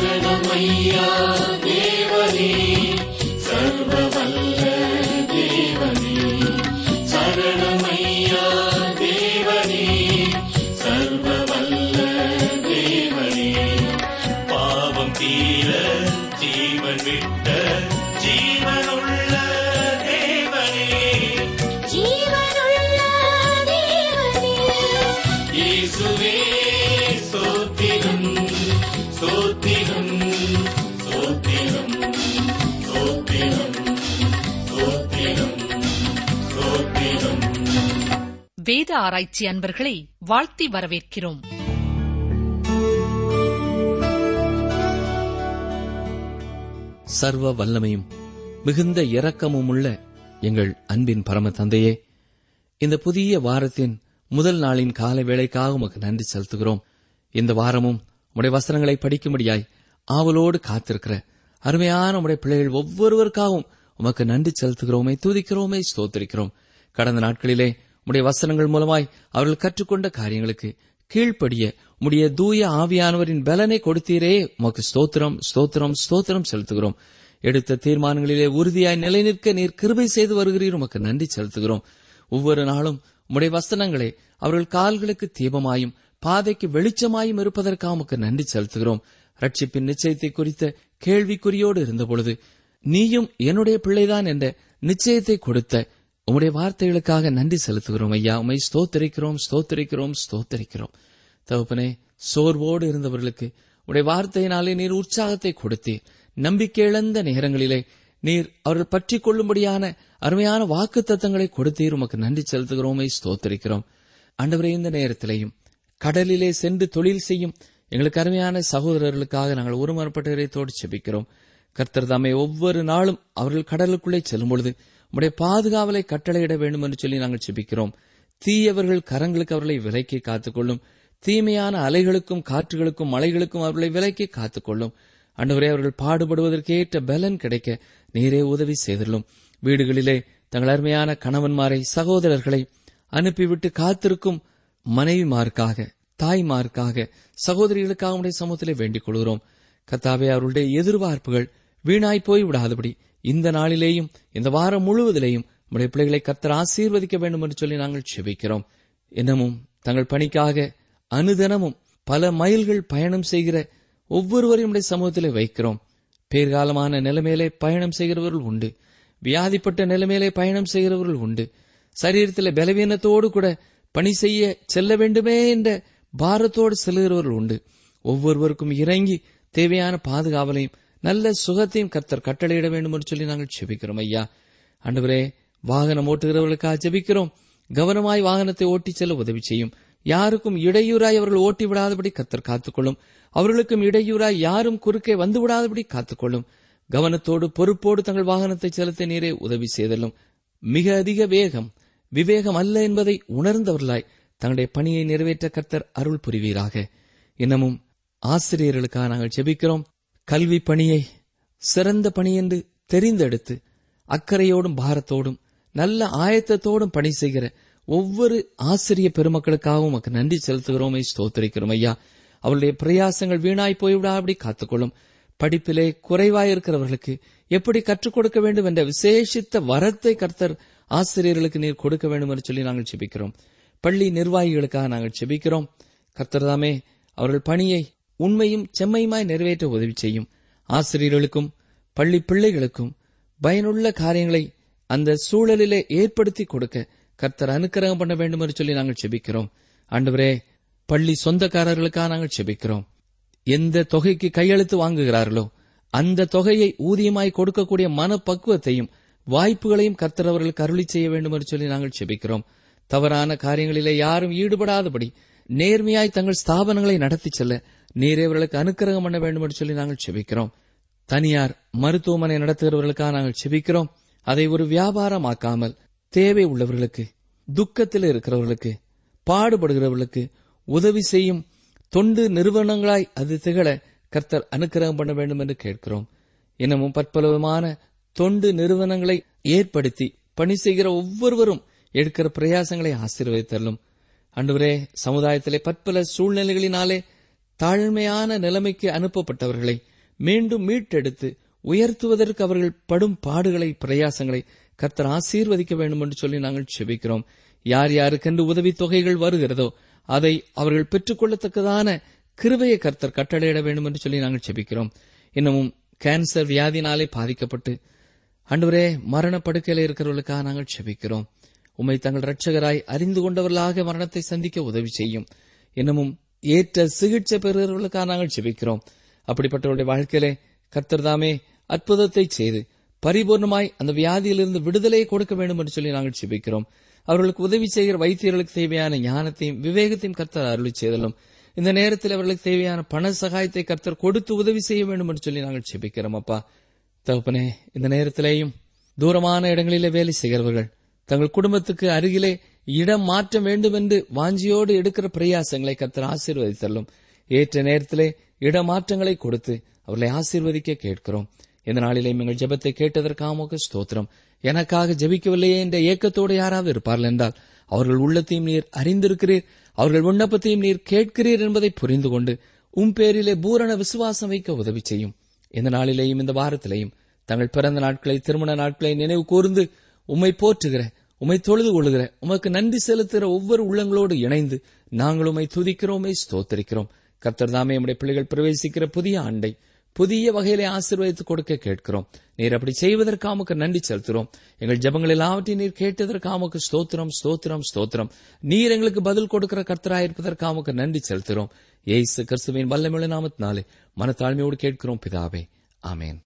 சரணமையா தேவனே ஆராய்ச்சி அன்பர்களை வாழ்த்தி வரவேற்கிறோம். சர்வ வல்லமையும் மிகுந்த இரக்கமும் உள்ள எங்கள் அன்பின் பரம தந்தையே இந்த புதிய வாரத்தின் முதல் நாளின் கால வேளைக்காக உமக்கு நன்றி செலுத்துகிறோம். இந்த வாரமும் உடைய வசனங்களை படிக்கும்படியாய் ஆவலோடு காத்திருக்கிற அருமையான உடைய பிள்ளைகள் ஒவ்வொருவருக்காகவும் உமக்கு நன்றி செலுத்துகிறோமே துதிக்கிறோமே ஸ்தோத்திரிக்கிறோம். கடந்த நாட்களிலே உடைய வசனங்கள் மூலமாய் அவர்கள் கற்றுக்கொண்ட காரியங்களுக்கு கீழ்ப்படிய உடைய தூய ஆவியானவரின் பலனை கொடுத்தீரே. உமக்கு ஸ்தோத்திரம் ஸ்தோத்திரம் ஸ்தோத்திரம் செலுத்துகிறோம். எடுத்த தீர்மானங்களிலே உறுதியாய் நிலைநிற்க நீர் கிருபை செய்து வருகிறீர். உமக்கு நன்றி செலுத்துகிறோம். ஒவ்வொரு நாளும் உடைய வசனங்களை அவர்கள் கால்களுக்கு தீபமாயும் பாதைக்கு வெளிச்சமாயும் இருப்பதற்காக உமக்கு நன்றி செலுத்துகிறோம். ரட்சிப்பின் நிச்சயத்தை குறித்த கேள்விக்குறியோடு இருந்தபொழுது நீயும் என்னுடைய பிள்ளைதான் என்ற நிச்சயத்தை கொடுத்த உம்முடைய வார்த்தைகளுக்காக நன்றி செலுத்துகிறோம் ஐயா. உமை ஸ்தோத்தரிக்கிறோம் ஸ்தோத்தரிக்கிறோம் ஸ்தோத்தரிக்கிறோம். தகப்பனே சோர்வோடு இருந்தவர்களுக்கு உடைய வார்த்தையினாலே நீர் உற்சாகத்தை கொடுத்தீர். நம்பிக்கை இழந்த நேரங்களிலே நீர் அவர்கள் பற்றி கொள்ளும்படியான அருமையான வாக்கு தத்தங்களை கொடுத்தீர். உமக்கு நன்றி செலுத்துகிறோமே ஸ்தோத்தரிக்கிறோம். ஆண்டவரே இந்த நேரத்திலேயும் கடலிலே சென்று தொழில் செய்யும் எங்களுக்கு அருமையான சகோதரர்களுக்காக நாங்கள் ஒருமரப்பட்ட இறைத்தோடு செபிக்கிறோம். கர்த்தர் தாமே ஒவ்வொரு நாளும் அவர்கள் கடலுக்குள்ளே செல்லும் பொழுது உடைய பாதுகாவலை கட்டளையிட வேண்டும் என்று சொல்லி நாங்கள் செபிக்கிறோம் தீயவர்கள் கரங்களுக்கு அவர்களை விலைக்கு காத்துக்கொள்ளும். தீமையான அலைகளுக்கும் காற்றுகளுக்கும் மலைகளுக்கும் அவர்களை விலைக்கு காத்துக்கொள்ளும். அன்றுவரே அவர்கள் பாடுபடுவதற்கு ஏற்ற பலன் கிடைக்க நீரே உதவி செய்துள்ளும் வீடுகளிலே தங்கள் அருமையான கணவன்மாரை சகோதரர்களை அனுப்பிவிட்டு காத்திருக்கும் மனைவிமாருக்காக தாய்மாருக்காக சகோதரிகளுக்காக உடைய சமூகத்திலே வேண்டிக் கொள்கிறோம். கத்தாவே அவர்களுடைய எதிர்பார்ப்புகள் வீணாய் போய் விடாதபடி. இந்த நாளிலேயும் இந்த வாரம் முழுவதிலேயும் உடைய பிள்ளைகளை கர்த்தர் ஆசீர்வதிக்க வேண்டும் என்று சொல்லி நாங்கள் செபிக்கிறோம். இன்னமும் தங்கள் பணிக்காக அனுதினமும் பல மைல்கள் பயணம் செய்கிற ஒவ்வொருவரையும் உடைய சமூகத்திலே வைக்கிறோம். பேர்காலமான நிலைமையிலே பயணம் செய்கிறவர்கள் உண்டு. வியாதிப்பட்ட நிலைமையிலே பயணம் செய்கிறவர்கள் உண்டு. சரீரத்தில் பலவீனத்தோடு கூட பணி செய்ய செல்ல வேண்டுமே என்ற பாரத்தோடு செல்கிறவர்கள் உண்டு. ஒவ்வொருவருக்கும் இறங்கி தேவையான பாதுகாவலையும் நல்ல சுகத்தையும் கர்த்தர் கட்டளையிட வேண்டும் என்று சொல்லி நாங்கள் செபிக்கிறோம் ஐயா. அன்றுவரே வாகனம் ஓட்டுகிறவர்களுக்காக ஜெபிக்கிறோம். கவனமாய் வாகனத்தை ஓட்டிச் செல்ல உதவி செய்யும். யாருக்கும் இடையூறாய் அவர்கள் ஓட்டி விடாதபடி கத்தர் காத்துக்கொள்ளும். அவர்களுக்கும் இடையூறாய் யாரும் குறுக்கே வந்து விடாதபடி காத்துக்கொள்ளும். கவனத்தோடு பொறுப்போடு தங்கள் வாகனத்தை செலுத்த நீரே உதவி செய்தலும். மிக அதிக வேகம் விவேகம் அல்ல என்பதை உணர்ந்தவர்களாய் தங்களுடைய பணியை நிறைவேற்ற கர்த்தர் அருள் புரிவீராக. இன்னமும் ஆசிரியர்களுக்காக நாங்கள் ஜெபிக்கிறோம். கல்வி பணியை சிறந்த பணி என்று தெரிந்தெடுத்து அக்கறையோடும் பாரத்தோடும் நல்ல ஆயத்தத்தோடும் பணி செய்கிற ஒவ்வொரு ஆசிரிய பெருமக்களுக்காகவும் உமக்கு நன்றி செலுத்துகிறோமே. ஸ்தோத்திரிக்கிறோம் ஐயா. அவருடைய பிரயாசங்கள் வீணாய் போய்விடா அப்படி காத்துக்கொள்ளும். படிப்பிலே குறைவாயிருக்கிறவர்களுக்கு எப்படி கற்றுக் கொடுக்க வேண்டும் என்ற விசேஷித்த வரத்தை கர்த்தர் ஆசிரியர்களுக்கு நீர் கொடுக்க வேண்டும் என்று சொல்லி நாங்கள் செபிக்கிறோம். பள்ளி நிர்வாகிகளுக்காக நாங்கள் செபிக்கிறோம். கர்த்தர் தாமே அவர்கள் பணியை உண்மையும் செம்மையுமாய் நிறைவேற்ற உதவி செய்யும். ஆசிரியர்களுக்கும் பள்ளி பிள்ளைகளுக்கும் பயனுள்ள காரியங்களை அந்த சூழலிலே ஏற்படுத்தி கொடுக்க கர்த்தர் அனுக்கிரகம் பண்ண வேண்டும் என்று சொல்லி நாங்கள் செபிக்கிறோம். ஆண்டவரே பள்ளி சொந்தக்காரர்களுக்காக நாங்கள் செபிக்கிறோம். எந்த தொகைக்கு கையெழுத்து வாங்குகிறார்களோ அந்த தொகையை ஊதியமாய் கொடுக்கக்கூடிய மனப்பக்குவத்தையும் வாய்ப்புகளையும் கர்த்தர் அவர்களுக்கு அருளி செய்ய வேண்டும் என்று சொல்லி நாங்கள் செபிக்கிறோம். தவறான காரியங்களிலே யாரும் ஈடுபடாதபடி நேர்மையாய் தங்கள் ஸ்தாபனங்களை நடத்தி செல்ல நீரே இவர்களுக்கு அனுக்கிரகம் பண்ண வேண்டும் என்று சொல்லி நாங்கள் செபிக்கிறோம். தனியார் மருத்துவமனை நடத்துகிறவர்களுக்காக நாங்கள் செபிக்கிறோம். அதை ஒரு வியாபாரமாக்காமல் தேவை உள்ளவர்களுக்கு துக்கத்தில் இருக்கிறவர்களுக்கு பாடுபடுகிறவர்களுக்கு உதவி செய்யும் தொண்டு நிறுவனங்களாய் அது திகழ கர்த்தர் அனுக்கிரகம் பண்ண வேண்டும் என்று கேட்கிறோம். இன்னமும் பற்பலவிதமான தொண்டு நிறுவனங்களை ஏற்படுத்தி பணி செய்கிற ஒவ்வொருவரும் எடுக்கிற பிரயாசங்களை ஆசீர்வதித்தள்ளும் அன்றுவரே சமுதாயத்திலே பற்பல சூழ்நிலைகளினாலே தாழ்மையான நிலைமைக்கு அனுப்பப்பட்டவர்களை மீண்டும் மீட்டெடுத்து உயர்த்துவதற்கு அவர்கள் படும் பாடுகளை பிரயாசங்களை கர்த்தர் ஆசீர்வதிக்க வேண்டும் என்று சொல்லி நாங்கள் செபிக்கிறோம். யார் யாருக்கென்று உதவி தொகைகள் வருகிறதோ அதை அவர்கள் பெற்றுக்கொள்ளத்தக்கதான கிருபையை கர்த்தர் கட்டளையிட வேண்டும் என்று சொல்லி நாங்கள் செபிக்கிறோம். இன்னமும் கேன்சர் வியாதினாலே பாதிக்கப்பட்டு அன்றுவரே மரணப்படுக்கையில் இருக்கிறவர்களுக்காக நாங்கள் செபிக்கிறோம். உம்மை தங்கள் ரட்சகராய் அறிந்து கொண்டவர்களாக மரணத்தை சந்திக்க உதவி செய்யும். இன்னமும் ஏற்ற சிகிச்சை பெறுகிறவர்களுக்காக நாங்கள் ஜெபிக்கிறோம். அப்படிப்பட்டவருடைய வாழ்க்கையிலே கர்த்தர் தாமே அற்புதத்தை செய்து பரிபூர்ணமாய் அந்த வியாதியிலிருந்து விடுதலையை கொடுக்க வேண்டும் என்று சொல்லி நாங்கள் ஜெபிக்கிறோம். அவர்களுக்கு உதவி செய்கிற வைத்தியர்களுக்கு தேவையான ஞானத்தையும் விவேகத்தையும் கர்த்தர் அருளி செய்தலும் இந்த நேரத்தில் அவர்களுக்கு தேவையான பண சகாயத்தை கர்த்தர் கொடுத்து உதவி செய்ய வேண்டும் என்று சொல்லி நாங்கள் ஜெபிக்கிறோம் அப்பா. தகப்பனே இந்த நேரத்திலேயும் தூரமான இடங்களிலே வேலை செய்கிறவர்கள் தங்கள் குடும்பத்துக்கு அருகிலே இடம் மாற்ற வேண்டும் என்று வாஞ்சியோடு எடுக்கிற பிரயாசங்களை கர்த்தர் ஆசீர்வதித்தள்ளும் ஏற்ற நேரத்திலே இடமாற்றங்களை கொடுத்து அவர்களை ஆசீர்வதிக்க கேட்கிறோம். இந்த நாளிலே எங்கள் ஜெபத்தை கேட்டதற்காக ஸ்தோத்திரம். எனக்காக ஜெபிக்கவில்லையே என்ற ஏக்கத்தோடு யாராவது இருப்பார்கள் என்றால் அவர்கள் உள்ளத்தையும் நீர் அறிந்திருக்கிறீர் அவர்கள் விண்ணப்பத்தையும் நீர் கேட்கிறீர் என்பதை புரிந்து கொண்டு உம் பேரிலே பூரண விசுவாசம் வைக்க உதவி செய்யும். இந்த நாளிலேயும் இந்த வாரத்திலேயும் தங்கள் பிறந்த நாட்களை திருமண நாட்களை நினைவு கூர்ந்து உம்மை போற்றுகிற உமை தொழுது கொள்கிற உமக்கு நன்றி செலுத்துகிற ஒவ்வொரு உள்ளங்களோடு இணைந்து நாங்கள் உமை துதிக்கிறோமே ஸ்தோத்தரிக்கிறோம். கர்த்தர் தாமே நம்முடைய பிள்ளைகள் பிரவேசிக்கிற புதிய ஆண்டை புதிய வகையிலே ஆசீர்வதித்து கொடுக்க கேட்கிறோம். நீர் அப்படி செய்வதற்காக உமக்கு நன்றி செலுத்துகிறோம். எங்கள் ஜபங்கள் எல்லாவற்றையும் நீர் கேட்டதற்காக உமக்கு ஸ்தோத்திரம் ஸ்தோத்திரம் ஸ்தோத்திரம். நீர் எங்களுக்கு பதில் கொடுக்கிற கர்த்தராயிருப்பதற்காக உமக்கு நன்றி செலுத்துகிறோம். ஏசு கிறிஸ்துவின் வல்லமிழ நாமத்தினாலே மனத்தாழ்மையோடு கேட்கிறோம் பிதாவே. ஆமேன்.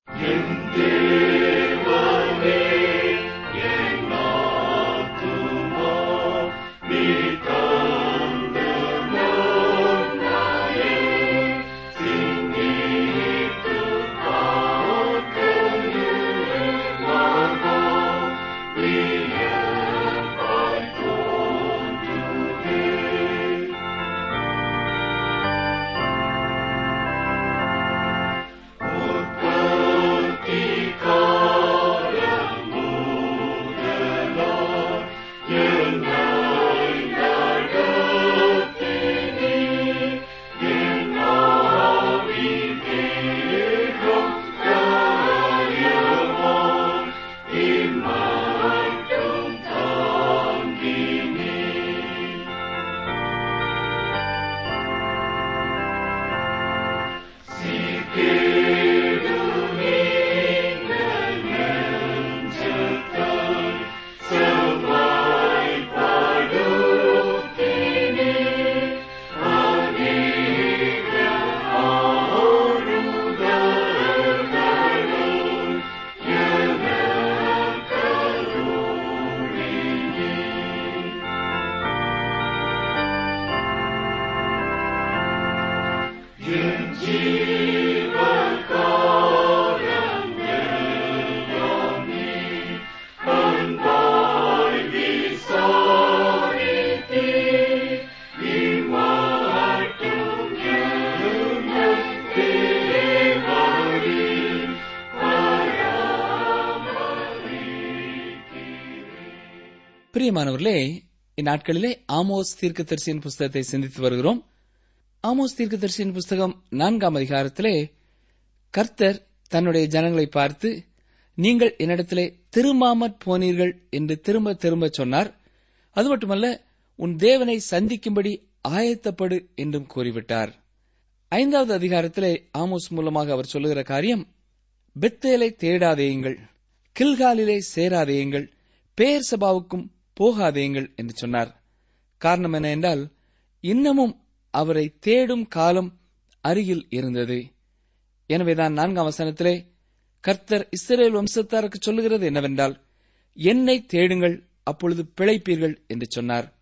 பிரியமானவர்களே இந்நாட்களிலே ஆமோஸ் தீர்க்கதரிசியின் புஸ்தகத்தை சிந்தித்து வருகிறோம். ஆமோஸ் தீர்க்கதரிசியின் புஸ்தகம் நான்காம் அதிகாரத்திலே கர்த்தர் தன்னுடைய ஜனங்களை பார்த்து நீங்கள் என்னிடத்திலே திரும்பாமற் போனீர்கள் என்று திரும்ப திரும்ப சொன்னார். அது மட்டுமல்ல உன் தேவனை சந்திக்கும்படி ஆயத்தப்படு என்றும் கூறிவிட்டார். ஐந்தாவது அதிகாரத்திலே ஆமோஸ் மூலமாக அவர் சொல்லுகிற காரியம் பெத்தேலை தேடாதேயுங்கள் கில்காலிலே சேராதேயுங்கள் பேர் சபாவுக்கும் போகாதேங்கள் என்று சொன்னார். காரணம் என்ன என்றால் இன்னமும் அவரை தேடும் காலம் அருகில் இருந்தது. எனவேதான் நான்காம் வசனத்திலே கர்த்தர் இஸ்ரேல் வம்சத்தாருக்கு சொல்லுகிறது என்னவென்றால் என்னை தேடுங்கள் அப்பொழுது பிழைப்பீர்கள் என்று சொன்னார்.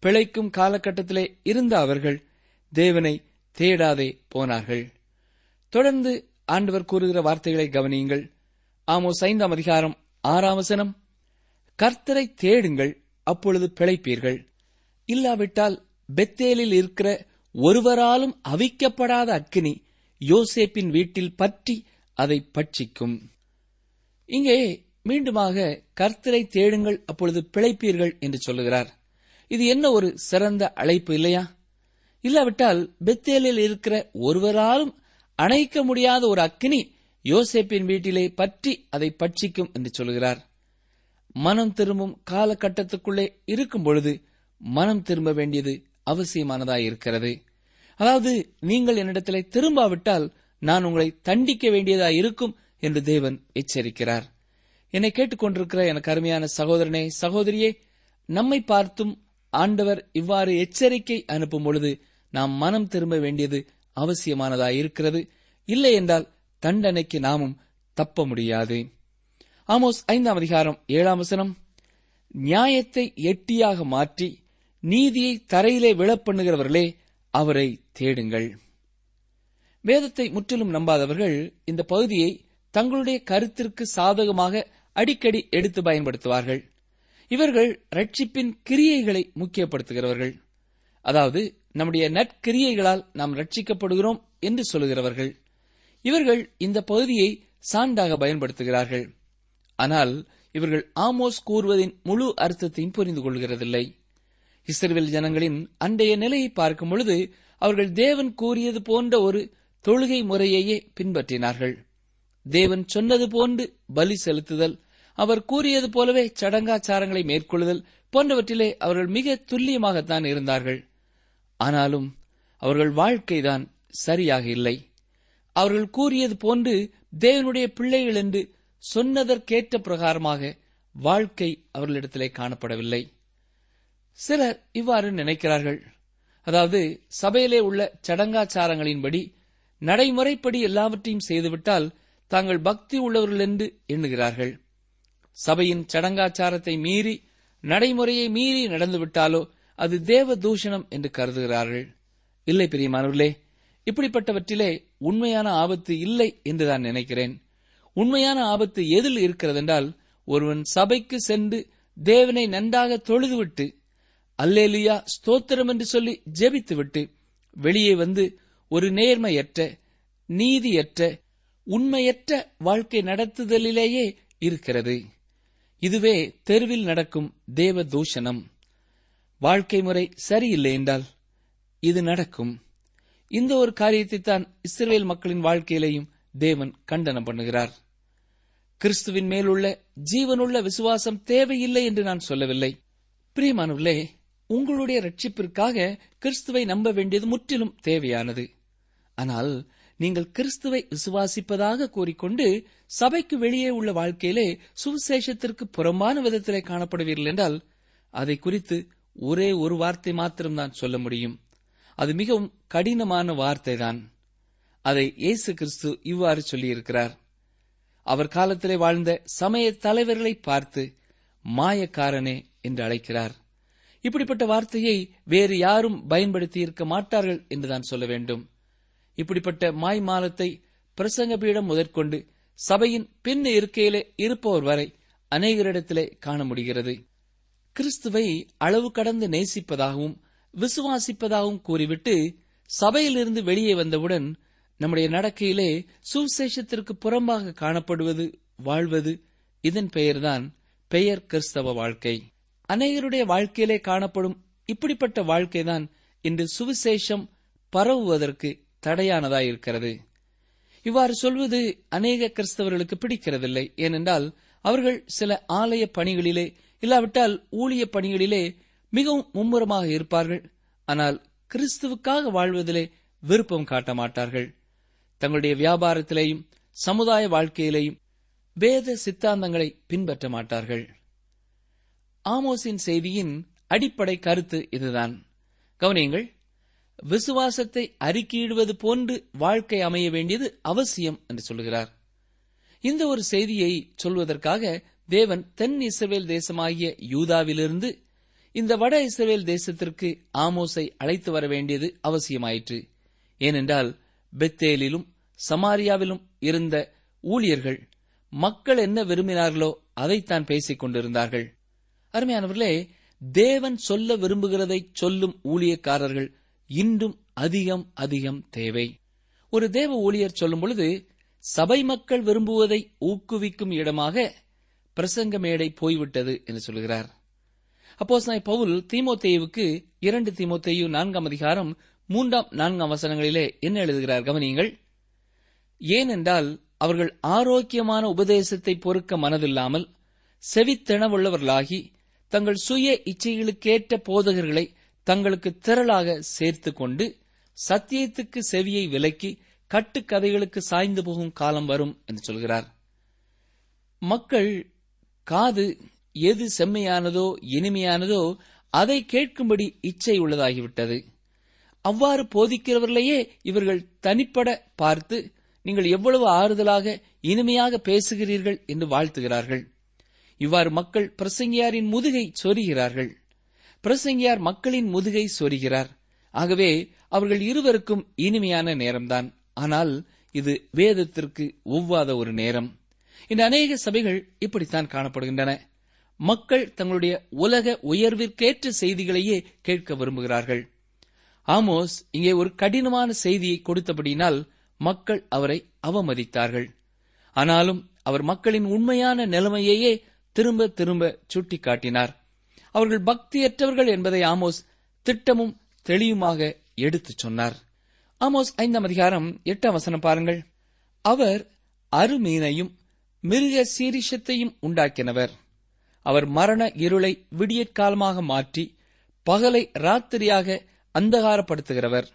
பிழைக்கும் காலகட்டத்திலே இருந்த அவர்கள் தேவனை தேடாதே போனார்கள். தொடர்ந்து ஆண்டவர் கூறுகிற வார்த்தைகளை கவனியுங்கள். ஆமோஸ் ஐந்தாம் அதிகாரம் ஆறாம் வசனம். கர்த்தரை தேடுங்கள் அப்பொழுது பிழைப்பீர்கள். இல்லாவிட்டால் பெத்தேலில் இருக்கிற ஒருவராலும் அவிக்கப்படாத அக்கினி யோசேப்பின் வீட்டில் பற்றி அதை பட்சிக்கும். இங்கே மீண்டுமாக கர்த்தரை தேடுங்கள் அப்பொழுது பிழைப்பீர்கள் என்று சொல்லுகிறார். இது என்ன ஒரு சிறந்த அழைப்பு இல்லையா? இல்லாவிட்டால் பெத்தேலில் இருக்கிற ஒருவராலும் அணைக்க முடியாத ஒரு அக்கினி யோசேப்பின் வீட்டிலே பற்றி அதை பட்சிக்கும் என்று சொல்கிறார் மனம் திரும்பும் காலகட்டத்துக்குள்ளே இருக்கும் பொழுது மனம் திரும்ப வேண்டியது அவசியமானதாய் இருக்கிறது அதாவது நீங்கள் என்னிடத்திலே திரும்பாவிட்டால் நான் உங்களை தண்டிக்க வேண்டியதாய் இருக்கும் என்று தேவன் எச்சரிக்கிறார். என்னை கேட்டுக்கொண்டிருக்கிற எனக்கு அருமையான சகோதரனே சகோதரியே நம்மை பார்த்தும் ஆண்டவர் இவ்வாறு எச்சரிக்கை அனுப்பும் பொழுது நாம் மனம் திரும்ப வேண்டியது அவசியமானதாய் இருக்கிறது இல்லை என்றால் தண்டனைக்கு நாமும் தப்ப முடியாது. ஆமோஸ் ஐந்தாம் அதிகாரம் ஏழாம் வசனம். நியாயத்தை எட்டியாக மாற்றி நீதியை தரையிலே விழப்பண்ணுகிறவர்களே அவரை தேடுங்கள். வேதத்தை முற்றிலும் நம்பாதவர்கள் இந்த பகுதியை தங்களுடைய கருத்திற்கு சாதகமாக அடிக்கடி எடுத்து பயன்படுத்துவார்கள். இவர்கள் ரட்சிப்பின் கிரியைகளை முக்கியப்படுத்துகிறவர்கள். அதாவது நம்முடைய நற்கிரியைகளால் நாம் ரட்சிக்கப்படுகிறோம் என்று சொல்லுகிறவர்கள். இவர்கள் இந்த பகுதியை சான்றாக பயன்படுத்துகிறார்கள். ஆனால் இவர்கள் ஆமோஸ் கூறுவதின் முழு அர்த்தத்தையும் புரிந்து கொள்கிறதில்லை. இஸ்ரேல் ஜனங்களின் அண்டைய நிலையை பார்க்கும் பொழுது அவர்கள் தேவன் கூறியது போன்ற ஒரு தொழுகை முறையையே பின்பற்றினார்கள். தேவன் சொன்னது போன்று பலி செலுத்துதல் அவர் கூறியது போலவே சடங்காச்சாரங்களை மேற்கொள்ளுதல் போன்றவற்றிலே அவர்கள் மிக துல்லியமாகத்தான் இருந்தார்கள். ஆனாலும் அவர்கள் வாழ்க்கைதான் சரியாக இல்லை. அவர்கள் கூறியது போன்று தேவனுடைய பிள்ளைகள் என்று சொன்னதற்கேற்ற பிரகாரமாக வாழ்க்கை அவர்களிடத்திலே காணப்படவில்லை. சிலர் இவ்வாறு நினைக்கிறார்கள். அதாவது சபையிலே உள்ள சடங்காச்சாரங்களின்படி நடைமுறைப்படி எல்லாவற்றையும் செய்துவிட்டால் தாங்கள் பக்தி உள்ளவர்கள் என்று எண்ணுகிறார்கள். சபையின் சடங்காச்சாரத்தை மீறி நடைமுறையை மீறி நடந்துவிட்டாலோ அது தேவ தூஷணம் என்று கருதுகிறார்கள். இல்லை பிரியமானவர்களே இப்படிப்பட்டவற்றிலே உண்மையான ஆபத்து இல்லை என்று நான் நினைக்கிறேன். உண்மையான ஆபத்து எதில் இருக்கிறதென்றால் ஒருவன் சபைக்கு சென்று தேவனை நன்றாக தொழுதுவிட்டு அல்லேலியா ஸ்தோத்திரம் என்று சொல்லி ஜெபித்துவிட்டு வெளியே வந்து ஒரு நேர்மையற்ற நீதியற்ற உண்மையற்ற வாழ்க்கை நடத்துதலிலேயே இருக்கிறது. இதுவே தெருவில் நடக்கும் தேவ தூஷணம் வாழ்க்கை முறை சரியில்லை என்றால் இது நடக்கும். இந்த ஒரு காரியத்தை தான் இஸ்ரேல் மக்களின் வாழ்க்கையிலேயும் தேவன் கண்டனம் பண்ணுகிறார். கிறிஸ்துவின் மேலுள்ள ஜீவனுள்ள விசுவாசம் தேவையில்லை என்று நான் சொல்லவில்லை. பிரியமானவர்களே உங்களுடைய ரட்சிப்பிற்காக கிறிஸ்துவை நம்ப வேண்டியது முற்றிலும் தேவையானது. ஆனால் நீங்கள் கிறிஸ்துவை விசுவாசிப்பதாக கூறிக்கொண்டு சபைக்கு வெளியே உள்ள வாழ்க்கையிலே சுவிசேஷத்திற்கு புறம்பான விதத்திலே காணப்படுவீர்கள் என்றால் அதை குறித்து ஒரே ஒரு வார்த்தை மாத்திரம்தான் சொல்ல முடியும். அது மிகவும் கடினமான வார்த்தைதான். அதை இயேசு கிறிஸ்து இவ்வாறு சொல்லியிருக்கிறார். அவர் காலத்திலே வாழ்ந்த சமய தலைவர்களை பார்த்து மாயக்காரனே என்று அழைக்கிறார். இப்படிப்பட்ட வார்த்தையை வேறு யாரும் பயன்படுத்தி இருக்க மாட்டார்கள் என்றுதான் சொல்ல வேண்டும். இப்படிப்பட்ட மாய்மாலத்தை பிரசங்க பீடம் முதற்கொண்டு சபையின் பின் இருக்கையிலே இருப்பவர் வரை அநேகரிடத்திலே காண முடிகிறது. கிறிஸ்துவை அளவு கடந்து நேசிப்பதாகவும் விசுவாசிப்பதாகவும் கூறிவிட்டு சபையிலிருந்து வெளியே வந்தவுடன் நம்முடைய நடக்கையிலே சுவிசேஷத்திற்கு புறம்பாக காணப்படுவது வாழ்வது இதன் பெயர்தான் பெயர் கிறிஸ்தவ வாழ்க்கை. அநேகருடைய வாழ்க்கையிலே காணப்படும் இப்படிப்பட்ட வாழ்க்கைதான் இன்று சுவிசேஷம் பரவுவதற்கு தடையானதாயிருக்கிறது. இவ்வாறு சொல்வது அநேக கிறிஸ்தவர்களுக்கு பிடிக்கிறதில்லை. ஏனென்றால் அவர்கள் சில ஆலய பணிகளிலே இல்லாவிட்டால் ஊழிய பணிகளிலே மிகவும் மும்முரமாக இருப்பார்கள். ஆனால் கிறிஸ்துவுக்காக வாழ்வதிலே விருப்பம் காட்ட மாட்டார்கள் தங்களுடைய வியாபாரத்திலேயும் சமுதாய வாழ்க்கையிலேயும் வேத சித்தாந்தங்களை பின்பற்ற மாட்டார்கள். ஆமோஸின் செய்தியின் அடிப்படை கருத்து இதுதான். கவனியங்கள் விசுவாசத்தை அறிக்கையிடுவது போன்று வாழ்க்கை அமைய வேண்டியது அவசியம் என்று சொல்கிறார் இந்த ஒரு செய்தியை சொல்வதற்காக தேவன் தென் இஸ்ரேல் தேசமாகிய யூதாவிலிருந்து இந்த வட இஸ்ரேல் தேசத்திற்கு ஆமோஸை அழைத்து வர வேண்டியது அவசியமாயிற்று. ஏனென்றால் பெத்தேலிலும் சமாரியாவிலும் இருந்த ஊழியர்கள் மக்கள் என்ன விரும்பினார்களோ அதைத்தான் பேசிக் கொண்டிருந்தார்கள். அருமையானவர்களே தேவன் சொல்ல விரும்புகிறதை சொல்லும் ஊழியக்காரர்கள் இன்றும் அதிகம் அதிகம் தேவை. ஒரு தேவ ஊழியர் சொல்லும் பொழுது சபை மக்கள் விரும்புவதை ஊக்குவிக்கும் இடமாக பிரசங்க மேடை போய்விட்டது என்று சொல்கிறார். அப்போ பவுல் தீமோத்தேயுவுக்கு இரண்டு தீமோத்தேயு நான்காம் அதிகாரம் மூன்றாம் நான்காம் வசனங்களிலே என்ன எழுதுகிறார் கவனியுங்கள். ஏனென்றால் அவர்கள் ஆரோக்கியமான உபதேசத்தை பொறுக்க மனதில்லாமல் செவித்திணவுள்ளவர்களாகி தங்கள் சுய இச்சைகளுக்கேற்ற போதகர்களை தங்களுக்கு திரளாக சேர்த்துக் கொண்டு சத்தியத்துக்கு செவியை விலக்கி கட்டுக்கதைகளுக்கு சாய்ந்து போகும் காலம் வரும் என்று சொல்கிறார். மக்கள் காது எது செம்மையானதோ இனிமையானதோ அதை கேட்கும்படி இச்சை உள்ளதாகிவிட்டது. அவ்வாறு போதிக்கிறவர்களையே இவர்கள் தனிப்பட பார்த்து நீங்கள் எவ்வளவு ஆறுதலாக இனிமையாக பேசுகிறீர்கள் என்று வாழ்த்துகிறார்கள். இவ்வாறு மக்கள் பிரசங்கியாரின் முதுகை சொருகிறார்கள். பிரசங்கியார் மக்களின் முதுகை சொருகிறார். ஆகவே அவர்கள் இருவருக்கும் இனிமையான நேரம்தான். ஆனால் இது வேதத்திற்கு ஒவ்வாத ஒரு நேரம். இந்த அநேக சபைகள் இப்படித்தான் காணப்படுகின்றன. மக்கள் தங்களுடைய உலக உயர்விற்கேற்ற செய்திகளையே கேட்க விரும்புகிறார்கள். ஆமோஸ் இங்கே ஒரு கடினமான செய்தியை கொடுத்தபடியினால் மக்கள் அவரை அவமதித்தார்கள். ஆனாலும் அவர் மக்களின் உண்மையான நிலைமையையே திரும்ப திரும்ப சுட்டிக்காட்டினார். அவர்கள் பக்தியற்றவர்கள் என்பதை ஆமோஸ் திட்டமும் தெளிவுமாக எடுத்துச் சொன்னார். ஆமோஸ் ஐந்தாம் அதிகாரம் எட்டாம் வசனம் பாருங்கள். அவர் அருமீனையும் மிருக சீரிஷத்தையும் உண்டாக்கினவர். அவர் மரண இருளை விடியற்காலமாக மாற்றி பகலை ராத்திரியாக அந்தகாரப்படுத்துகிறவர்.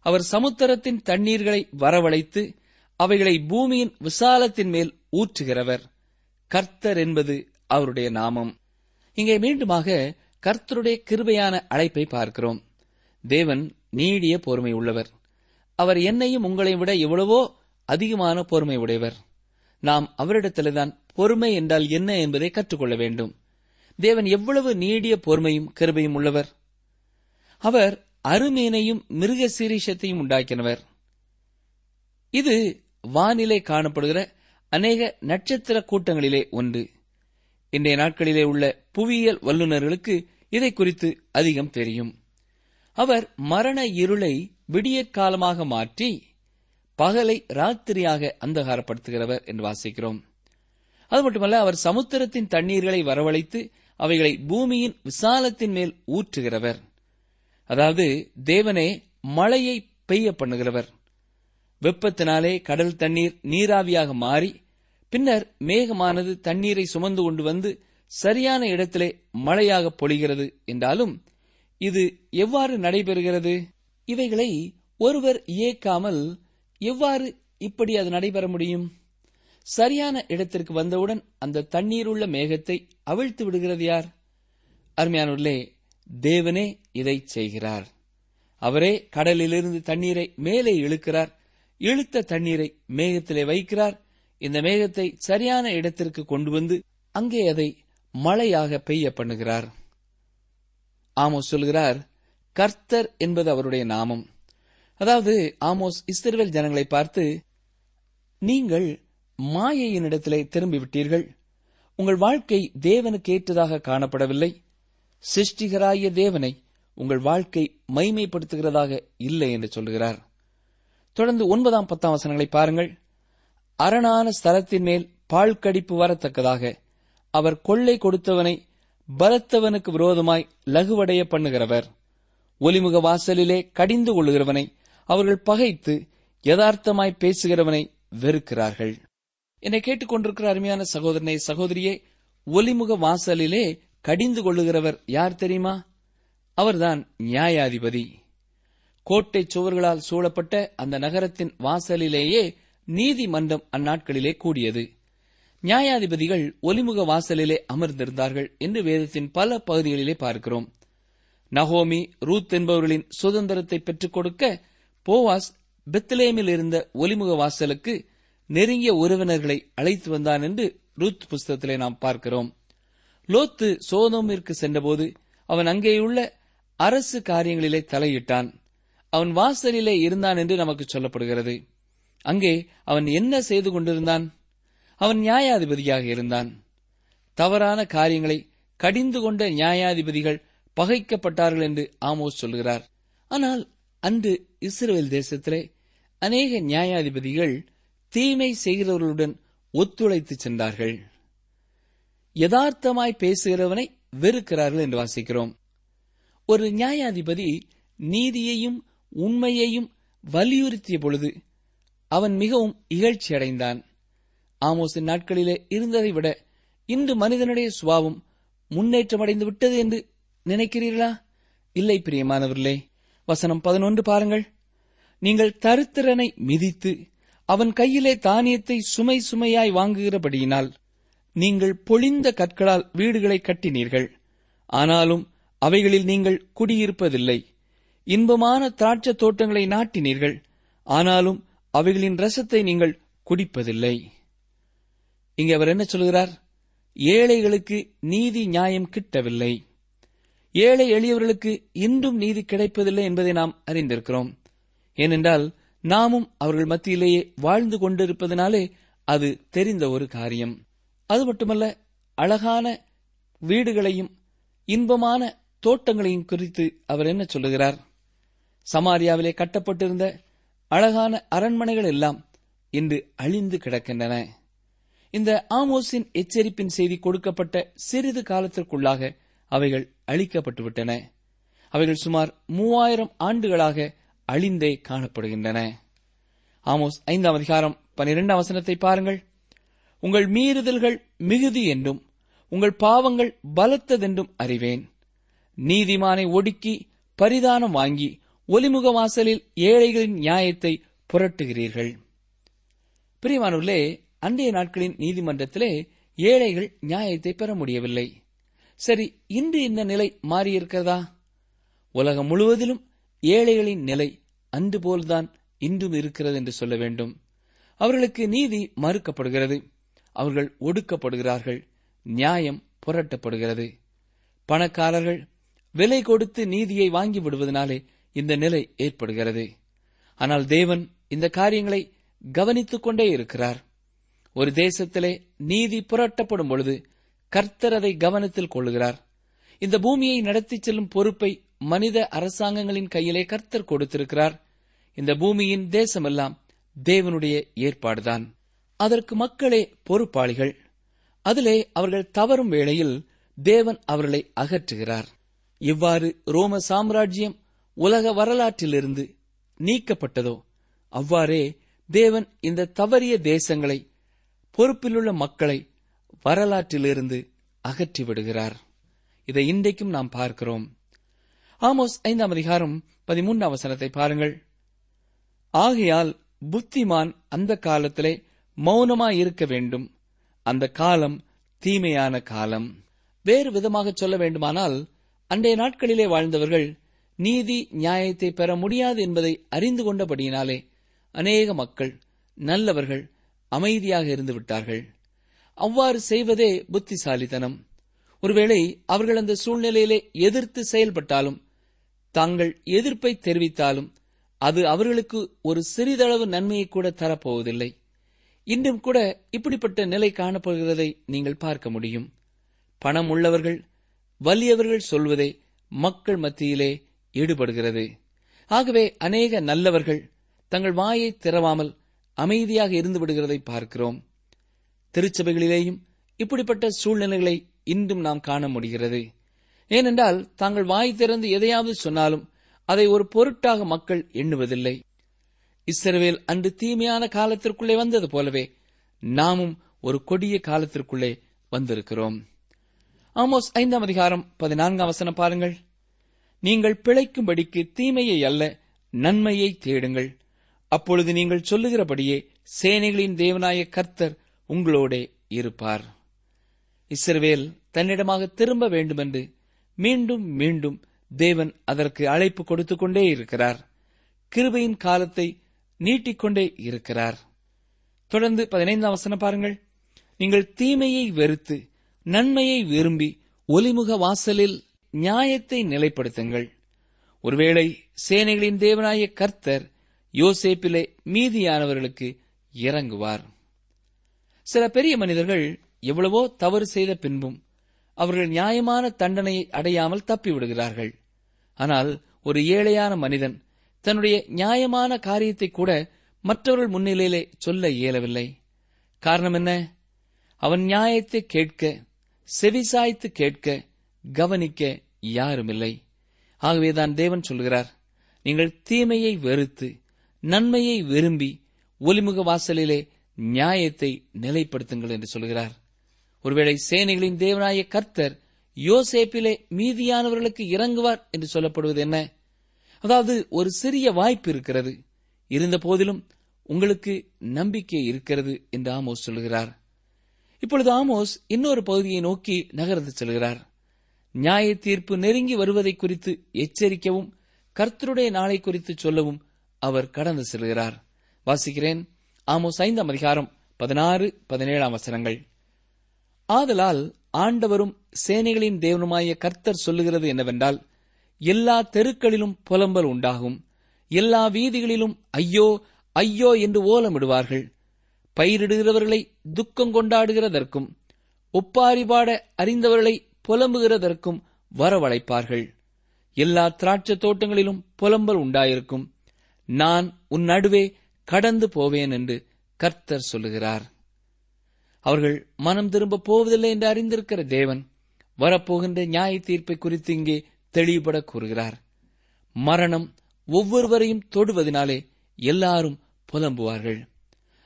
அவர் சமுத்திரத்தின் தண்ணீர்களை வரவழைத்து அவைகளை பூமியின் விசாலத்தின் மேல் ஊற்றுகிறவர். கர்த்தர் என்பது அவருடைய நாமம். இங்கே மீண்டுமாக கர்த்தருடைய கிருபையான அழைப்பை பார்க்கிறோம். தேவன் நீடிய பொறுமை உள்ளவர். அவர் என்னையும் உங்களை விட எவ்வளவோ அதிகமான பொறுமை உடையவர். நாம் அவரிடத்தில்தான் பொறுமை என்றால் என்ன என்பதை கற்றுக்கொள்ள வேண்டும். தேவன் எவ்வளவு நீடிய பொறுமையும் கிருபையும் உள்ளவர். அவர் அருமீனையும் மிருக சீரீஷத்தையும் உண்டாக்கினவர். இது வானிலை காணப்படுகிற அநேக நட்சத்திர கூட்டங்களிலே ஒன்று. இன்றைய நாட்களிலே உள்ள புவியியல் வல்லுநர்களுக்கு இதை குறித்து அதிகம் தெரியும். அவர் மரண இருளை விடியற்காலமாக மாற்றி பகலை ராத்திரியாக அந்தகாரப்படுத்துகிறவர் என்று வாசிக்கிறோம். அது மட்டுமல்ல அவர் சமுத்திரத்தின் தண்ணீர்களை வரவழைத்து அவைகளை பூமியின் விசாலத்தின் மேல் ஊற்றுகிறவர். அதாவது தேவனே மழையை பெய்ய பண்ணுகிறவர். வெப்பத்தினாலே கடல் தண்ணீர் நீராவியாக மாறி பின்னர் மேகமானது தண்ணீரை சுமந்து கொண்டு வந்து சரியான இடத்திலே மழையாக பொழிகிறது என்றாலும் இது எவ்வாறு நடைபெறுகிறது? இவைகளை ஒருவர் இயக்காமல் எவ்வாறு இப்படி அது நடைபெற முடியும்? சரியான இடத்திற்கு வந்தவுடன் அந்த தண்ணீர் உள்ள மேகத்தை அவிழ்த்து விடுகிறது யார்? அருமையானூர்களே தேவனே இதை செய்கிறார். அவரே கடலிலிருந்து தண்ணீரை மேலே இழுக்கிறார். இழுத்த தண்ணீரை மேகத்திலே வைக்கிறார். இந்த மேகத்தை சரியான இடத்திற்கு கொண்டு வந்து அங்கே அதை மழையாக பெய்ய பண்ணுகிறார். ஆமோஸ் சொல்கிறார் கர்த்தர் என்பது அவருடைய நாமம். அதாவது ஆமோஸ் இஸ்ரேல் ஜனங்களை பார்த்து நீங்கள் மாயையினிடத்திலே திரும்பிவிட்டீர்கள். உங்கள் வாழ்க்கை தேவனுக்கு ஏற்றதாக காணப்படவில்லை. சிருஷ்டிகராய தேவனை உங்கள் வாழ்க்கை மைமைப்படுத்துகிறதாக இல்லை என்று சொல்கிறார் தொடர்ந்து ஒன்பதாம் பத்தாம் வசனங்களை பாருங்கள். அரணான ஸ்தலத்தின் மேல் பால் கடிப்பு வரத்தக்கதாக அவர் கொள்ளை கொடுத்தவனை பலத்தவனுக்கு விரோதமாய் லகுவடைய பண்ணுகிறவர். ஒலிமுக வாசலிலே கடிந்து கொள்ளுகிறவனை அவர்கள் பகைத்து யதார்த்தமாய் பேசுகிறவனை வெறுக்கிறார்கள். என்னை கேட்டுக்கொண்டிருக்கிற அருமையான சகோதரனை சகோதரியே ஒலிமுக வாசலிலே கடிந்து கொள்ளுகிறவர் யார் தெரியுமா? அவர்தான் நியாயாதிபதி. கோட்டை சுவர்களால் சூழப்பட்ட அந்த நகரத்தின் வாசலிலேயே நீதிமன்றம் அந்நாட்களிலே கூடியது. நியாயாதிபதிகள் ஒலிமுக வாசலிலே அமர்ந்திருந்தார்கள் என்று வேதத்தின் பல பகுதிகளிலே பார்க்கிறோம். நகோமி ரூத் என்பவர்களின் சுதந்திரத்தை பெற்றுக் கொடுக்க போவாஸ் பெத்லேமில் இருந்த ஒலிமுக வாசலுக்கு நெருங்கிய உறவினர்களை அழைத்து வந்தான் என்று ரூத் புஸ்தகத்திலே நாம் பார்க்கிறோம். லோத்து சோதோமிற்கு சென்றபோது அவன் அங்கேயுள்ள அரசு காரியங்களிலே தலையிட்டான். அவன் வாசலிலே இருந்தான் என்று நமக்கு சொல்லப்படுகிறது. அங்கே அவன் என்ன செய்து கொண்டிருந்தான்? அவன் நியாயாதிபதியாக இருந்தான். தவறான காரியங்களை கடிந்து கொண்ட நியாயாதிபதிகள் பகைக்கப்பட்டார்கள் என்று ஆமோஸ் சொல்கிறார். ஆனால் அன்று இஸ்ரேல் தேசத்திலே அநேக நியாயாதிபதிகள் தீமை செய்கிறவர்களுடன் ஒத்துழைத்து சென்றார்கள். யதார்த்தமாய் பேசுகிறவனை வெறுக்கிறார்கள் என்று வாசிக்கிறோம். ஒரு நியாயாதிபதி நீதியையும் உண்மையையும் வலியுறுத்திய பொழுது அவன் மிகவும் இகழ்ச்சியடைந்தான் ஆமோசின் நாட்களிலே இருந்ததை விட இன்று மனிதனுடைய சுபாவம் முன்னேற்றமடைந்து விட்டது என்று நினைக்கிறீர்களா? இல்லை பிரியமானவர்களே. வசனம் பதினொன்று பாருங்கள். நீங்கள் தருத்திரனை மிதித்து அவன் கையிலே தானியத்தை சுமை சுமையாய் வாங்குகிறபடியினால் நீங்கள் பொழிந்த கற்களால் வீடுகளை கட்டினீர்கள். ஆனாலும் அவைகளில் நீங்கள் குடியிருப்பதில்லை. இன்பமான திராட்சை தோட்டங்களை நாட்டினீர்கள். ஆனாலும் அவைகளின் ரசத்தை நீங்கள் குடிப்பதில்லை. இங்கே அவர் என்ன சொல்கிறார்? ஏழைகளுக்கு நீதி நியாயம் கிட்டவில்லை. ஏழை எளியவர்களுக்கு இன்றும் நீதி கிடைப்பதில்லை என்பதை நாம் அறிந்திருக்கிறோம். ஏனென்றால் நாமும் அவர்கள் மத்தியிலேயே வாழ்ந்து கொண்டிருப்பதனாலே அது தெரிந்த ஒரு காரியம். அது மட்டுமல்ல அழகான வீடுகளையும் இன்பமான தோட்டங்களையும் குறித்து அவர் என்ன சொல்லுகிறார்? சமாரியாவிலே கட்டப்பட்டிருந்த அழகான அரண்மனைகள் எல்லாம் இன்று அழிந்து கிடக்கின்றன. இந்த ஆமோஸின் எச்சரிப்பின் செய்தி கொடுக்கப்பட்ட சிறிது காலத்திற்குள்ளாக அவைகள் அழிக்கப்பட்டுவிட்டன. அவைகள் சுமார் மூவாயிரம் ஆண்டுகளாக அழிந்தே காணப்படுகின்றன. ஆமோஸ் ஐந்தாம் அதிகாரம் பனிரெண்டாம் வசனத்தை பாருங்கள். உங்கள் மீறுதல்கள் மிகுதி என்றும் உங்கள் பாவங்கள் பலத்ததென்றும் அறிவேன். நீதிமானை ஒடுக்கி பரிதானம் வாங்கி ஒலிமுக வாசலில் ஏழைகளின் நியாயத்தை புரட்டுகிறீர்கள். பிரியமானவர்களே அன்றைய நாட்களின் நீதிமன்றத்திலே ஏழைகள் நியாயத்தை பெற முடியவில்லை. சரி இன்று இந்த நிலை மாறியிருக்கிறதா? உலகம் முழுவதிலும் ஏழைகளின் நிலை அன்று போல்தான் இன்றும் இருக்கிறது என்று சொல்ல வேண்டும். அவர்களுக்கு நீதி மறுக்கப்படுகிறது. அவர்கள் ஒடுக்கப்படுகிறார்கள். நியாயம் புரட்டப்படுகிறது. பணக்காரர்கள் விலை கொடுத்து நீதியை வாங்கி விடுவதனாலே இந்த நிலை ஏற்படுகிறது. ஆனால் தேவன் இந்த காரியங்களை கவனித்துக் கொண்டே இருக்கிறார். ஒரு தேசத்திலே நீதி புரட்டப்படும் பொழுது கர்த்தர் அதை கவனத்தில் கொள்ளுகிறார் இந்த பூமியை நடத்திச் செல்லும் பொறுப்பை மனித அரசாங்கங்களின் கையிலே கர்த்தர் கொடுத்திருக்கிறார். இந்த பூமியின் தேசமெல்லாம் தேவனுடைய ஏற்பாடுதான். அதற்கு மக்களே பொறுப்பாளிகள். அதிலே அவர்கள் தவறும் வேளையில் தேவன் அவர்களை அகற்றுகிறார். இவ்வாறு ரோம சாம்ராஜ்யம் உலக வரலாற்றிலிருந்து நீக்கப்பட்டதோ அவ்வாறே தேவன் இந்த தவறிய தேசங்களை பொறுப்பிலுள்ள மக்களை வரலாற்றிலிருந்து அகற்றிவிடுகிறார். இதை இன்றைக்கும் நாம் பார்க்கிறோம். ஆமோஸ் ஐந்தாம் அதிகாரம் பதிமூன்று அவசரத்தை பாருங்கள். ஆகையால் புத்திமான் அந்த காலத்திலே மௌனமாயிருக்க வேண்டும். அந்த காலம் தீமையான காலம். வேறு விதமாக சொல்ல வேண்டுமானால் அன்றைய நாட்களிலே வாழ்ந்தவர்கள் நீதி நியாயத்தை பெற முடியாது என்பதை அறிந்து கொண்டபடியினாலே அநேக மக்கள் நல்லவர்கள் அமைதியாக இருந்து விட்டார்கள். அவ்வாறு செய்வதே புத்திசாலித்தனம். ஒருவேளை அவர்கள் அந்த சூழ்நிலையிலே எதிர்த்து செயல்பட்டாலும் தாங்கள் எதிர்ப்பை தெரிவித்தாலும் அது அவர்களுக்கு ஒரு சிறிதளவு நன்மையை கூட தரப்போவதில்லை. இன்றும் கூட இப்படிப்பட்ட நிலை காணப்படுகிறதை நீங்கள் பார்க்க முடியும். பணம் உள்ளவர்கள் வலியவர்கள் சொல்வதே மக்கள் மத்தியிலே ஈடுபடுகிறது. ஆகவே அநேக நல்லவர்கள் தங்கள் வாயை திறவாமல் அமைதியாக இருந்து விடுகிறதை பார்க்கிறோம். திருச்சபைகளிலேயும் இப்படிப்பட்ட சூழ்நிலைகளை இன்றும் நாம் காண முடிகிறது. ஏனென்றால் தாங்கள் வாய் திறந்து எதையாவது சொன்னாலும் அதை ஒரு பொருட்டாக மக்கள் எண்ணுவதில்லை. இஸ்ரவேல் அன்று தீமையான காலத்திற்குள்ளே வந்தது போலவே நாமும் ஒரு கொடிய காலத்திற்குள்ளே வந்திருக்கிறோம். ஆமோஸ் ஐந்தாம் அதிகாரம் பதினான்காம் வசனம் பாருங்கள். நீங்கள் பிழைக்கும்படிக்கு தீமையை அல்ல நன்மையை தேடுங்கள். அப்பொழுது நீங்கள் சொல்லுகிறபடியே சேனைகளின் தேவனாய கர்த்தர் உங்களோட இருப்பார். இஸ்ரவேல் தன்னிடமாக திரும்ப வேண்டுமென்று மீண்டும் மீண்டும் தேவன் அதற்கு அழைப்பு கொடுத்துக் கொண்டே இருக்கிறார். கிருபையின் காலத்தை நீட்டிக்கொண்டே இருக்கிறார். தொடர்ந்து பதினைந்தாம் வசனம் பாருங்கள். நீங்கள் தீமையை வெறுத்து நன்மையை விரும்பி ஒலிமுக வாசலில் நியாயத்தை நிலைப்படுத்துங்கள். ஒருவேளை சேனைகளின் தேவனாய கர்த்தர் யோசேப்பிலே மீதியானவர்களுக்கு இறங்குவார். சில பெரிய மனிதர்கள் எவ்வளவோ தவறு செய்த பின்பும் அவர்கள் நியாயமான தண்டனையை அடையாமல் தப்பிவிடுகிறார்கள். ஆனால் ஒரு ஏழையான மனிதன் தன்னுடைய நியாயமான காரியத்தை கூட மற்றவர்கள் முன்னிலையிலே சொல்ல இயலவில்லை. காரணம் என்ன? அவன் நியாயத்தை கேட்க செவிசாய்த்து கேட்க கவனிக்க யாருமில்லை. ஆகவேதான் தேவன் சொல்கிறார் நீங்கள் தீமையை வெறுத்து நன்மையை விரும்பி ஒலிமுக வாசலிலே நியாயத்தை நிலைப்படுத்துங்கள் என்று சொல்கிறார். ஒருவேளை சேனைகளின் தேவனாய கர்த்தர் யோசேப்பிலே மீதியானவர்களுக்கு இறங்குவார் என்று சொல்லப்படுவது என்ன? அதாவது ஒரு சிறிய வாய்ப்பு இருக்கிறது. இருந்த போதிலும் உங்களுக்கு நம்பிக்கை இருக்கிறது என்று ஆமோஸ் சொல்கிறார். இப்பொழுது ஆமோஸ் இன்னொரு பகுதியை நோக்கி நகர்ந்து செல்கிறார். நியாய தீர்ப்பு நெருங்கி வருவதை குறித்து எச்சரிக்கவும் கர்த்தருடைய நாளை குறித்து சொல்லவும் அவர் கடந்து செல்கிறார். வாசிக்கிறேன். ஆமோஸ் ஐந்தாம் அதிகாரம் பதினாறு பதினேழாம் வசனங்கள். ஆதலால் ஆண்டவரும் சேனைகளின் தேவனுமாய கர்த்தர் சொல்லுகிறது என்னவென்றால் எல்லா தெருக்களிலும் புலம்பல் உண்டாகும். எல்லா வீதிகளிலும் ஐயோ ஐயோ என்று ஓலமிடுவார்கள். பயிரிடுகிறவர்களை துக்கம் கொண்டாடுகிறதற்கும் ஒப்பாரி பாட அறிந்தவர்களை புலம்புகிறதற்கும் வரவழைப்பார்கள். எல்லா திராட்சை தோட்டங்களிலும் புலம்பல் உண்டாயிருக்கும். நான் உன் நடுவே கடந்து போவேன் என்று கர்த்தர் சொல்லுகிறார். அவர்கள் மனம் திரும்ப போவதில்லை என்று அறிந்திருக்கிற தேவன் வரப்போகின்ற நியாய தீர்ப்பை குறித்து இங்கே தெளிவுபட கூறுகிறார். மரணம் ஒவ்வொருவரையும் தொடுவதனாலே எல்லாரும் புலம்புவார்கள்.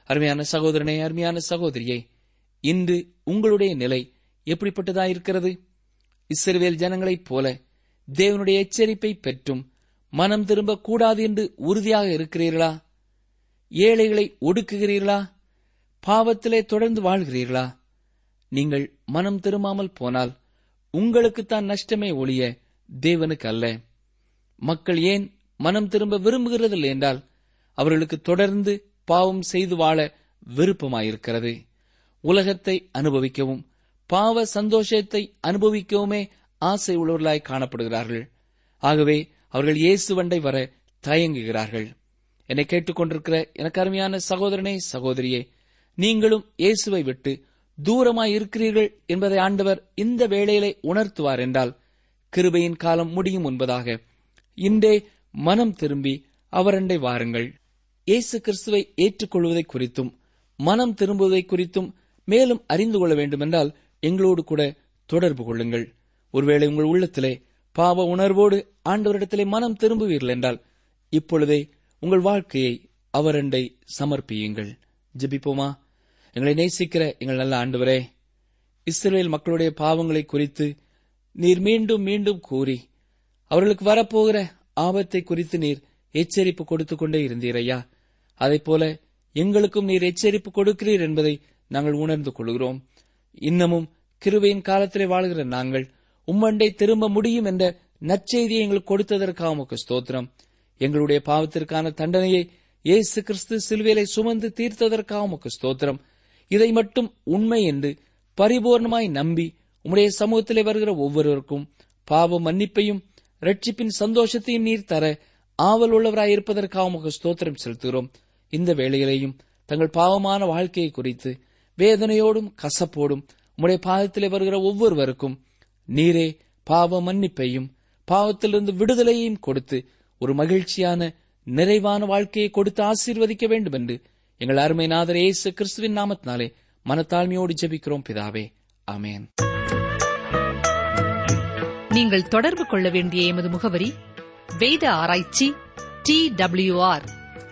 அருமையான சகோதரனே அருமையான சகோதரியே இன்று உங்களுடைய நிலை எப்படிப்பட்டதாயிருக்கிறது இஸ்ரவேல் ஜனங்களைப் போல தேவனுடைய எச்சரிப்பை பெற்றும் மனம் திரும்பக் கூடாது என்று உறுதியாக இருக்கிறீர்களா? ஏழைகளை ஒடுக்குகிறீர்களா? பாவத்திலே தொடர்ந்து வாழ்கிறீர்களா? நீங்கள் மனம் திரும்பாமல் போனால் உங்களுக்குத்தான் நஷ்டமே ஒழிய தேவனுக்கு அல்ல. மக்கள் ஏன் மனம் திரும்ப விரும்புகிறதில்லை என்றால் அவர்களுக்கு தொடர்ந்து பாவம் செய்து வாழ விருப்பமாயிருக்கிறது. உலகத்தை அனுபவிக்கவும் பாவ சந்தோஷத்தை அனுபவிக்கவுமே ஆசை உள்ளவர்களாய் காணப்படுகிறார்கள். ஆகவே அவர்கள் இயேசு வண்டை வர தயங்குகிறார்கள். என்னை கேட்டுக்கொண்டிருக்கிற எனக்கு அருமையான சகோதரனே சகோதரியே நீங்களும் இயேசுவை விட்டு தூரமாய் இருக்கிறீர்கள் என்பதை ஆண்டவர் இந்த வேளையிலே உணர்த்துவார் என்றால் கிருபையின் காலம் முடியும் என்பதாக இன்றே மனம் திரும்பி அவரண்டை வாருங்கள். இயேசு கிறிஸ்துவை ஏற்றுக்கொள்வதை குறித்தும் மனம் திரும்புவதை குறித்தும் மேலும் அறிந்து கொள்ள வேண்டுமென்றால் எங்களோடு கூட தொடர்பு கொள்ளுங்கள். ஒருவேளை உங்கள் உள்ளத்திலே பாவ உணர்வோடு ஆண்டவரிடத்திலே மனம் திரும்புவீர்கள் என்றால் இப்பொழுதே உங்கள் வாழ்க்கையை அவரண்டை சமர்ப்பியுங்கள். ஜெபிப்போமா? எங்களை நேசிக்கிற எங்கள் நல்ல ஆண்டவரே இஸ்ரேல் மக்களுடைய பாவங்களை குறித்து நீர் மீண்டும் மீண்டும் கூறி அவர்களுக்கு வரப்போகிற ஆபத்தை குறித்து நீர் எச்சரிப்பு கொடுத்துக் கொண்டே இருந்தீரையா போல எங்களுக்கும் நீர் எச்சரிப்பு கொடுக்கிறீர் என்பதை நாங்கள் உணர்ந்து கொள்கிறோம். இன்னமும் கிருபையின் காலத்திலே வாழ்கிற நாங்கள் உம்மண்டை திரும்ப முடியும் என்ற நற்செய்தியை எங்களுக்கு கொடுத்ததற்காக உமக்கு ஸ்தோத்திரம். எங்களுடைய பாவத்திற்கான தண்டனையை இயேசு கிறிஸ்து சிலுவையிலே சுமந்து தீர்த்ததற்காக உமக்கு ஸ்தோத்திரம். இதை மட்டும் உண்மை என்று பரிபூர்ணமாய் நம்பி உம்முடைய சமூகத்திலே வருகிற ஒவ்வொருவருக்கும் பாவ மன்னிப்பையும் ரட்சிப்பின் சந்தோஷத்தையும் நீர் தர ஆவல் உள்ளவராய் இருப்பதற்காக உமக்கு ஸ்தோத்திரம் செலுத்துகிறோம். இந்த வேளையிலேயும் தங்கள் பாவமான வாழ்க்கையை குறித்து வேதனையோடும் கசப்போடும் உம்முடைய பாதத்திலே வருகிற ஒவ்வொருவருக்கும் நீரே பாவ மன்னிப்பையும் பாவத்திலிருந்து விடுதலையையும் கொடுத்து ஒரு மகிழ்ச்சியான நிறைவான வாழ்க்கையை கொடுத்து ஆசீர்வதிக்க வேண்டும் என்று எங்கள் அருமை நாதர் இயேசு கிறிஸ்துவின் நாமத்தினாலே மனத்தாழ்மையோடு ஜெபிக்கிறோம் பிதாவே. அமேன் நீங்கள் தொடர்பு கொள்ள வேண்டிய எமது முகவரி வேத ஆராய்ச்சி D W R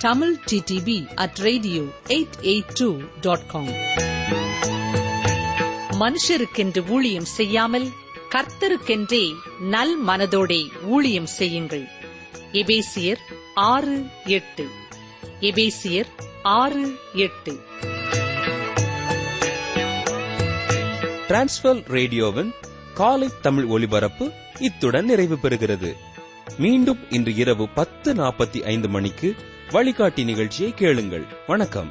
Tamil DTP at radio eight eight two dot com மனுஷருக்கென்று ஊழியம் செய்யாமல் கர்த்தருக்கென்றே நல் மனதோடே ஊழியம் செய்யுங்கள். எபேசியர் ஆறு எட்டு. எபேசியர் ஆறு எட்டு. டிரான்ஸ்வர் ரேடியோவின் காலை தமிழ் ஒலிபரப்பு இத்துடன் நிறைவு பெறுகிறது. மீண்டும் இன்று இரவு பத்து நாற்பத்தி ஐந்து மணிக்கு வழிகாட்டி நிகழ்ச்சியை கேளுங்கள். வணக்கம்.